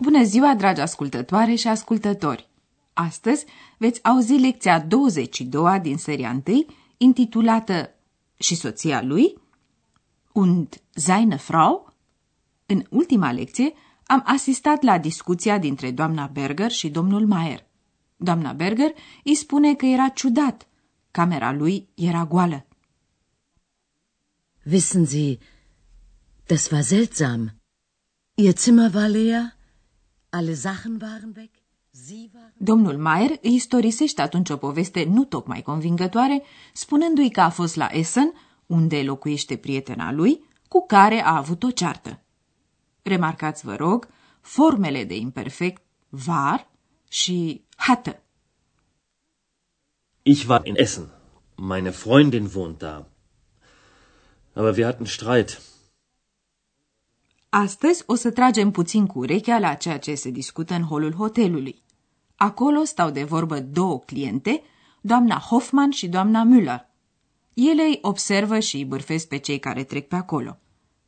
Bună ziua, dragi ascultătoare și ascultători! Astăzi veți auzi lecția 22 din seria 1, intitulată Și soția lui? Und seine Frau? În ultima lecție am asistat la discuția dintre doamna Berger și domnul Mayer. Doamna Berger îi spune că era ciudat. Camera lui era goală. Wissen Sie, das war seltsam. Ihr Zimmer war leer, alle Sachen waren weg. Sie waren... Domnul Mayer îi istorisește atunci o poveste nu tocmai convingătoare, spunându-i că a fost la Essen, unde locuiește prietena lui, cu care a avut o ceartă. Remarcați, vă rog, formele de imperfect war și hatte. Ich war in Essen. Meine Freundin wohnt da. Aber wir hatten Streit. Astăzi o să tragem puțin cu urechea la ceea ce se discută în holul hotelului. Acolo stau de vorbă două cliente, doamna Hoffman și doamna Müller. Ele îi observă și îi bârfesc pe cei care trec pe acolo.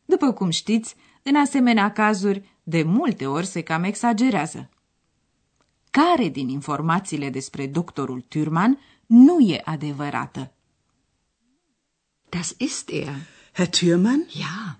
După cum știți, în asemenea cazuri, de multe ori se cam exagerează. Care din informațiile despre doctorul Thürmann nu e adevărată? Das ist er. Herr Thürmann? Ja.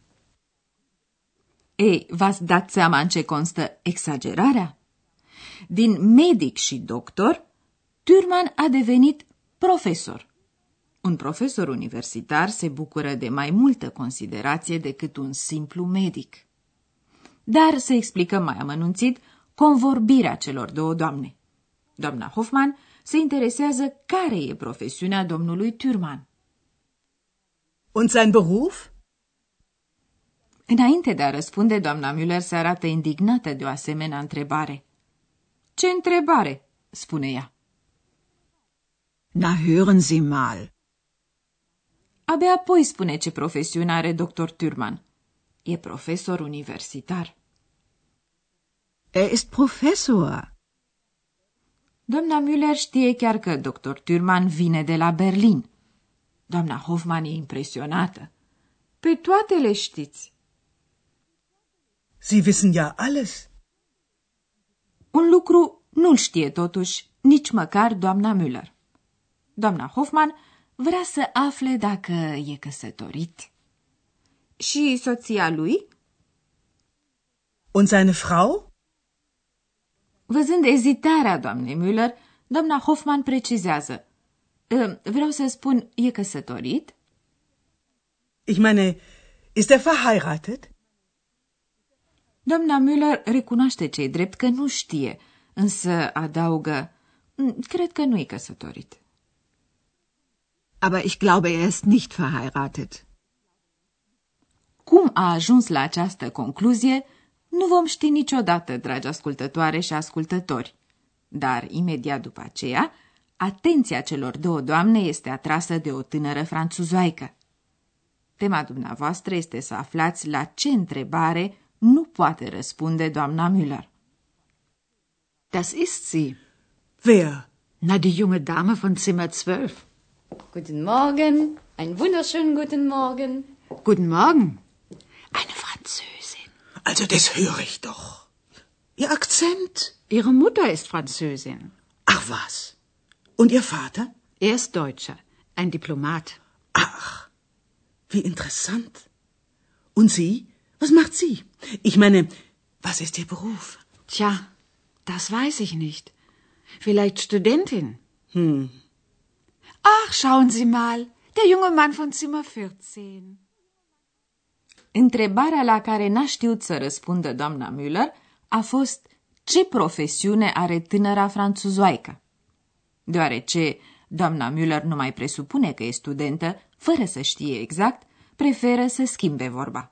Ei, v-ați dat seama în ce constă exagerarea? Din medic și doctor, Thürmann a devenit profesor. Un profesor universitar se bucură de mai multă considerație decât un simplu medic. Dar să explicăm mai amănunțit convorbirea celor două doamne. Doamna Hoffman se interesează care e profesiunea domnului Thürmann. Und sein Beruf? Înainte de a răspunde, doamna Müller se arată indignată de o asemenea întrebare. Ce întrebare?" spune ea. Na, hören Sie mal. Abia apoi spune ce profesiune are doctor Thürmann. E profesor universitar. Er ist Professor. Doamna Müller știe chiar că doctor Thürmann vine de la Berlin. Doamna Hoffman e impresionată. Pe toate le știți. Sie wissen ja alles. Un lucru nu-l știe totuși nici măcar doamna Müller. Doamna Hoffman vrea să afle dacă e căsătorit. Și soția lui? Und seine Frau? Văzând ezitarea doamnei Müller, doamna Hoffman precizează. "Ă, Vreau să spun, e căsătorit? Ich meine, ist er verheiratet? Doamna Müller recunoaște cei drept că nu știe, însă adaugă, "Mm, cred că nu e căsătorit. Aber ich glaube, er ist nicht verheiratet. Cum a ajuns la această concluzie, nu vom ști niciodată, dragi ascultătoare și ascultători. Dar, imediat după aceea, atenția celor două doamne este atrasă de o tânără franțuzoaică. Tema dumneavoastră este să aflați la ce întrebare nu poate răspunde doamna Müller. Das ist sie. Wer? Na, die junge Dame von Zimmer 12. Guten Morgen, einen wunderschönen guten Morgen. Guten Morgen. Eine Französin. Also das höre ich doch. Ihr Akzent? Ihre Mutter ist Französin. Ach was. Und Ihr Vater? Er ist Deutscher, ein Diplomat. Ach, wie interessant. Und Sie? Was macht sie? Ich meine, was ist Ihr Beruf? Tja, das weiß ich nicht. Vielleicht Studentin. Hm. Ach, schauen Sie mal, der junge Mann von Zimmer 14. Întrebarea la care n-a știut să răspundă doamna Müller a fost ce profesiune are tânăra franțuzoaică. Deoarece doamna Müller nu mai presupune că e studentă, fără să știe exact, preferă să schimbe vorba.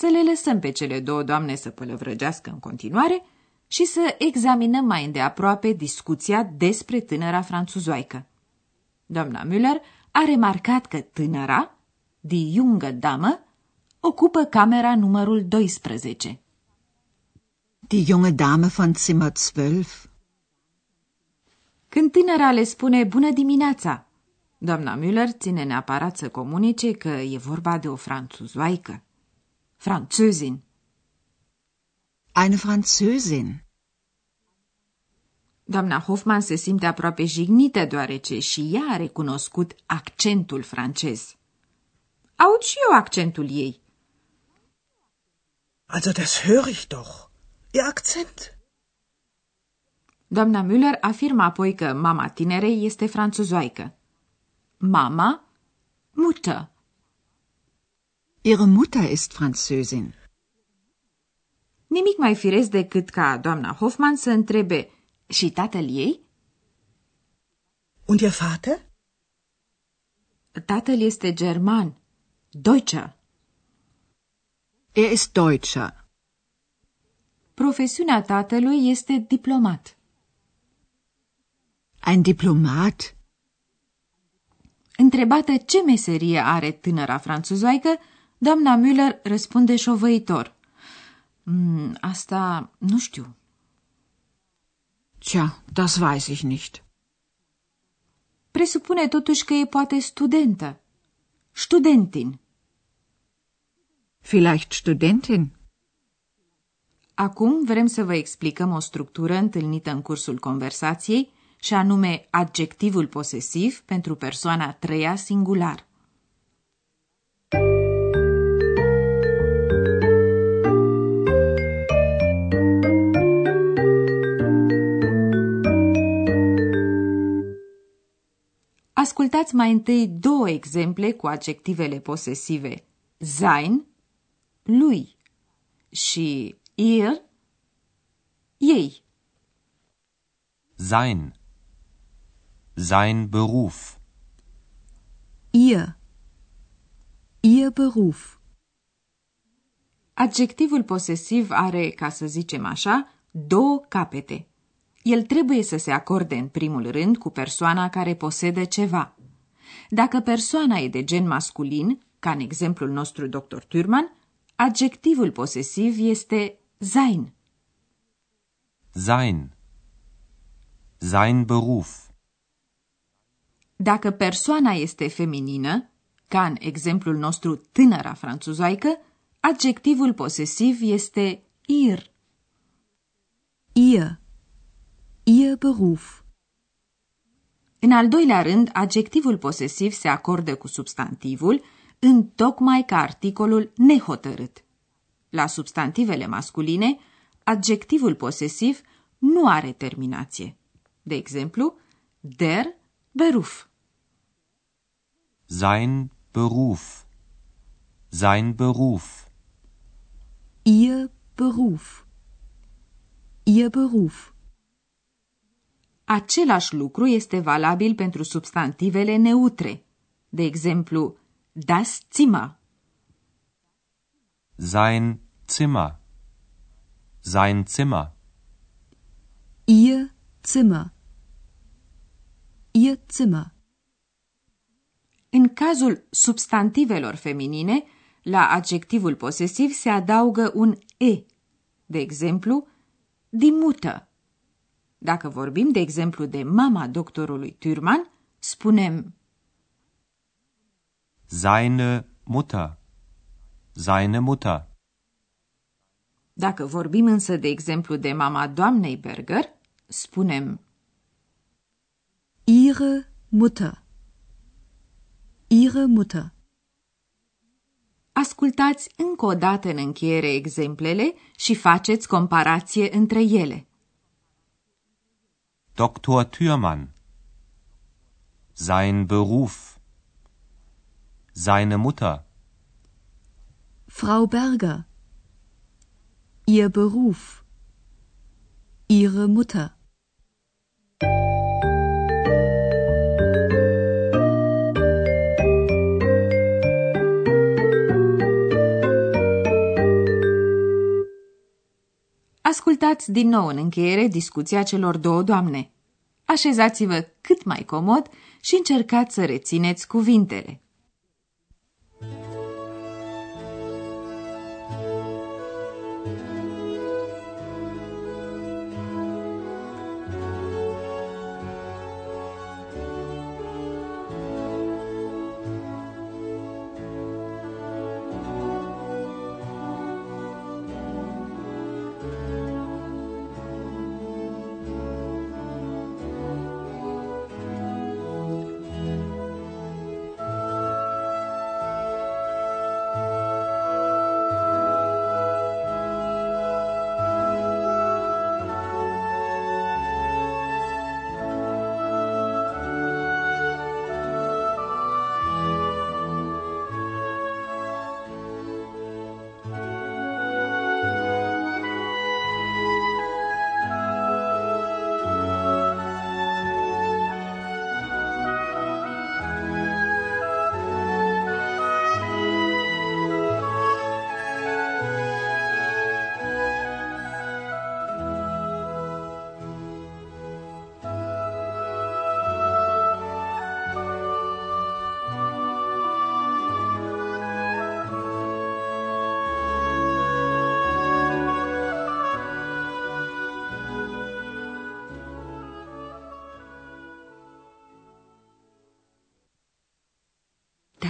Să le lăsăm pe cele două doamne să pălăvrăgească în continuare și să examinăm mai îndeaproape discuția despre tânăra franțuzoaică. Doamna Müller a remarcat că tânăra, die junge Dame, ocupă camera numărul 12. Die junge Dame von Zimmer 12. Când tânăra le spune bună dimineața, doamna Müller ține neapărat să comunice că e vorba de o franțuzoaică. Franțuzin. Eine Französin. Doamna Hoffman se simte aproape jignită deoarece și ea a recunoscut accentul francez. Aud și eu accentul ei. Also das höre ich doch. Ihr Akzent. Doamna Müller afirmă apoi că mama tinerei este franțuzoaică. Mama, Mutter. Ihre Mutter ist Französin. Nimic mai firesc decât ca doamna Hoffman să întrebe și tatăl ei? Und Ihr Vater? Tatăl este german, Deutscher. Er ist Deutscher. Profesiunea tatălui este diplomat. Ein Diplomat. Întrebată ce meserie are tânăra franțuzoaică, doamna Müller răspunde șovăitor. Mm, asta nu știu. Tja, das weiß ich nicht. Presupune totuși că e poate studentă. Studentin. Vielleicht Studentin. Acum vrem să vă explicăm o structură întâlnită în cursul conversației, și anume adjectivul posesiv pentru persoana a treia singular. Ascultați mai întâi două exemple cu adjectivele posesive sein, lui și ihr, ei. Sein. Sein Beruf. Ihr. Ihr Beruf. Adjectivul posesiv are, ca să zicem așa, două capete. El trebuie să se acorde în primul rând cu persoana care posedă ceva. Dacă persoana e de gen masculin, ca în exemplul nostru dr. Turman, adjectivul posesiv este sein. Sein. Sein Beruf. Dacă persoana este feminină, ca în exemplul nostru tânăra franțuzoaică, adjectivul posesiv este ihr. Ihr. Ihr Beruf. În al doilea rând, adjectivul posesiv se acordă cu substantivul, în tocmai ca articolul nehotărât. La substantivele masculine, adjectivul posesiv nu are terminație. De exemplu, der Beruf. Sein Beruf. Sein Beruf. Ihr Beruf. Ihr Beruf. Același lucru este valabil pentru substantivele neutre. De exemplu, das Zimmer. Sein Zimmer. Sein Zimmer. Ihr Zimmer. Ihr Zimmer. În cazul substantivelor feminine, la adjectivul posesiv se adaugă un e. De exemplu, die Mutter. Dacă vorbim, de exemplu, de mama doctorului Türman, spunem Seine Mutter. Seine Mutter. Dacă vorbim însă, de exemplu, de mama doamnei Berger, spunem Ihre Mutter. Ihre Mutter. Ascultați încă o dată în încheiere exemplele și faceți comparație între ele. Dr. Thürmann. Sein Beruf. Seine Mutter. Frau Berger. Ihr Beruf. Ihre Mutter. Ascultați din nou în încheiere discuția celor două doamne. Așezați-vă cât mai comod și încercați să rețineți cuvintele.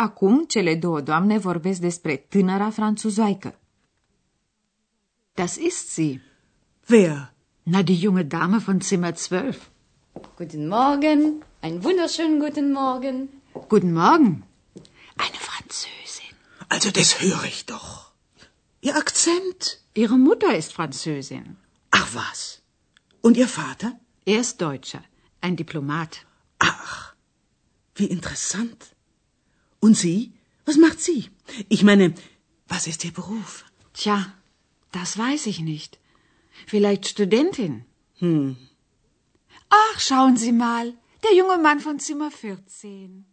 Acum, cele două doamne vorbesc despre tânăra franțuzoaică. Das ist sie. Wer? Na, die junge Dame von Zimmer 12. Guten Morgen. Einen wunderschönen guten Morgen. Guten Morgen. Eine Französin. Also das höre ich doch. Ihr Akzent. Ihre Mutter ist Französin. Ach was. Und Ihr Vater? Er ist Deutscher, ein Diplomat. Ach, wie interessant. Und Sie? Was macht sie? Ich meine, was ist Ihr Beruf? Tja, das weiß ich nicht. Vielleicht Studentin. Hm. Ach, schauen Sie mal, der junge Mann von Zimmer 14.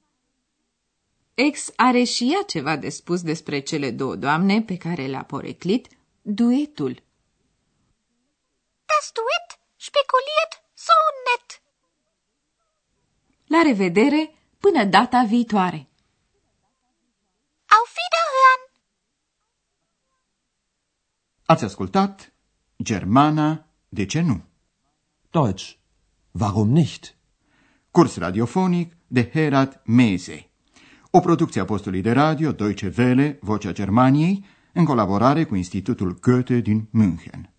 Ex are și ea ceva de spus despre cele două doamne pe care le-a poreclit, duetul. Das Duett spekuliert so nett. La revedere până data viitoare! Ați ascultat Germana, de ce nu? Deutsch. Warum nicht? Curs radiofonic de Herat Mese. O producție a postului de radio Deutsche Welle, Vocea Germaniei, în colaborare cu Institutul Goethe din München.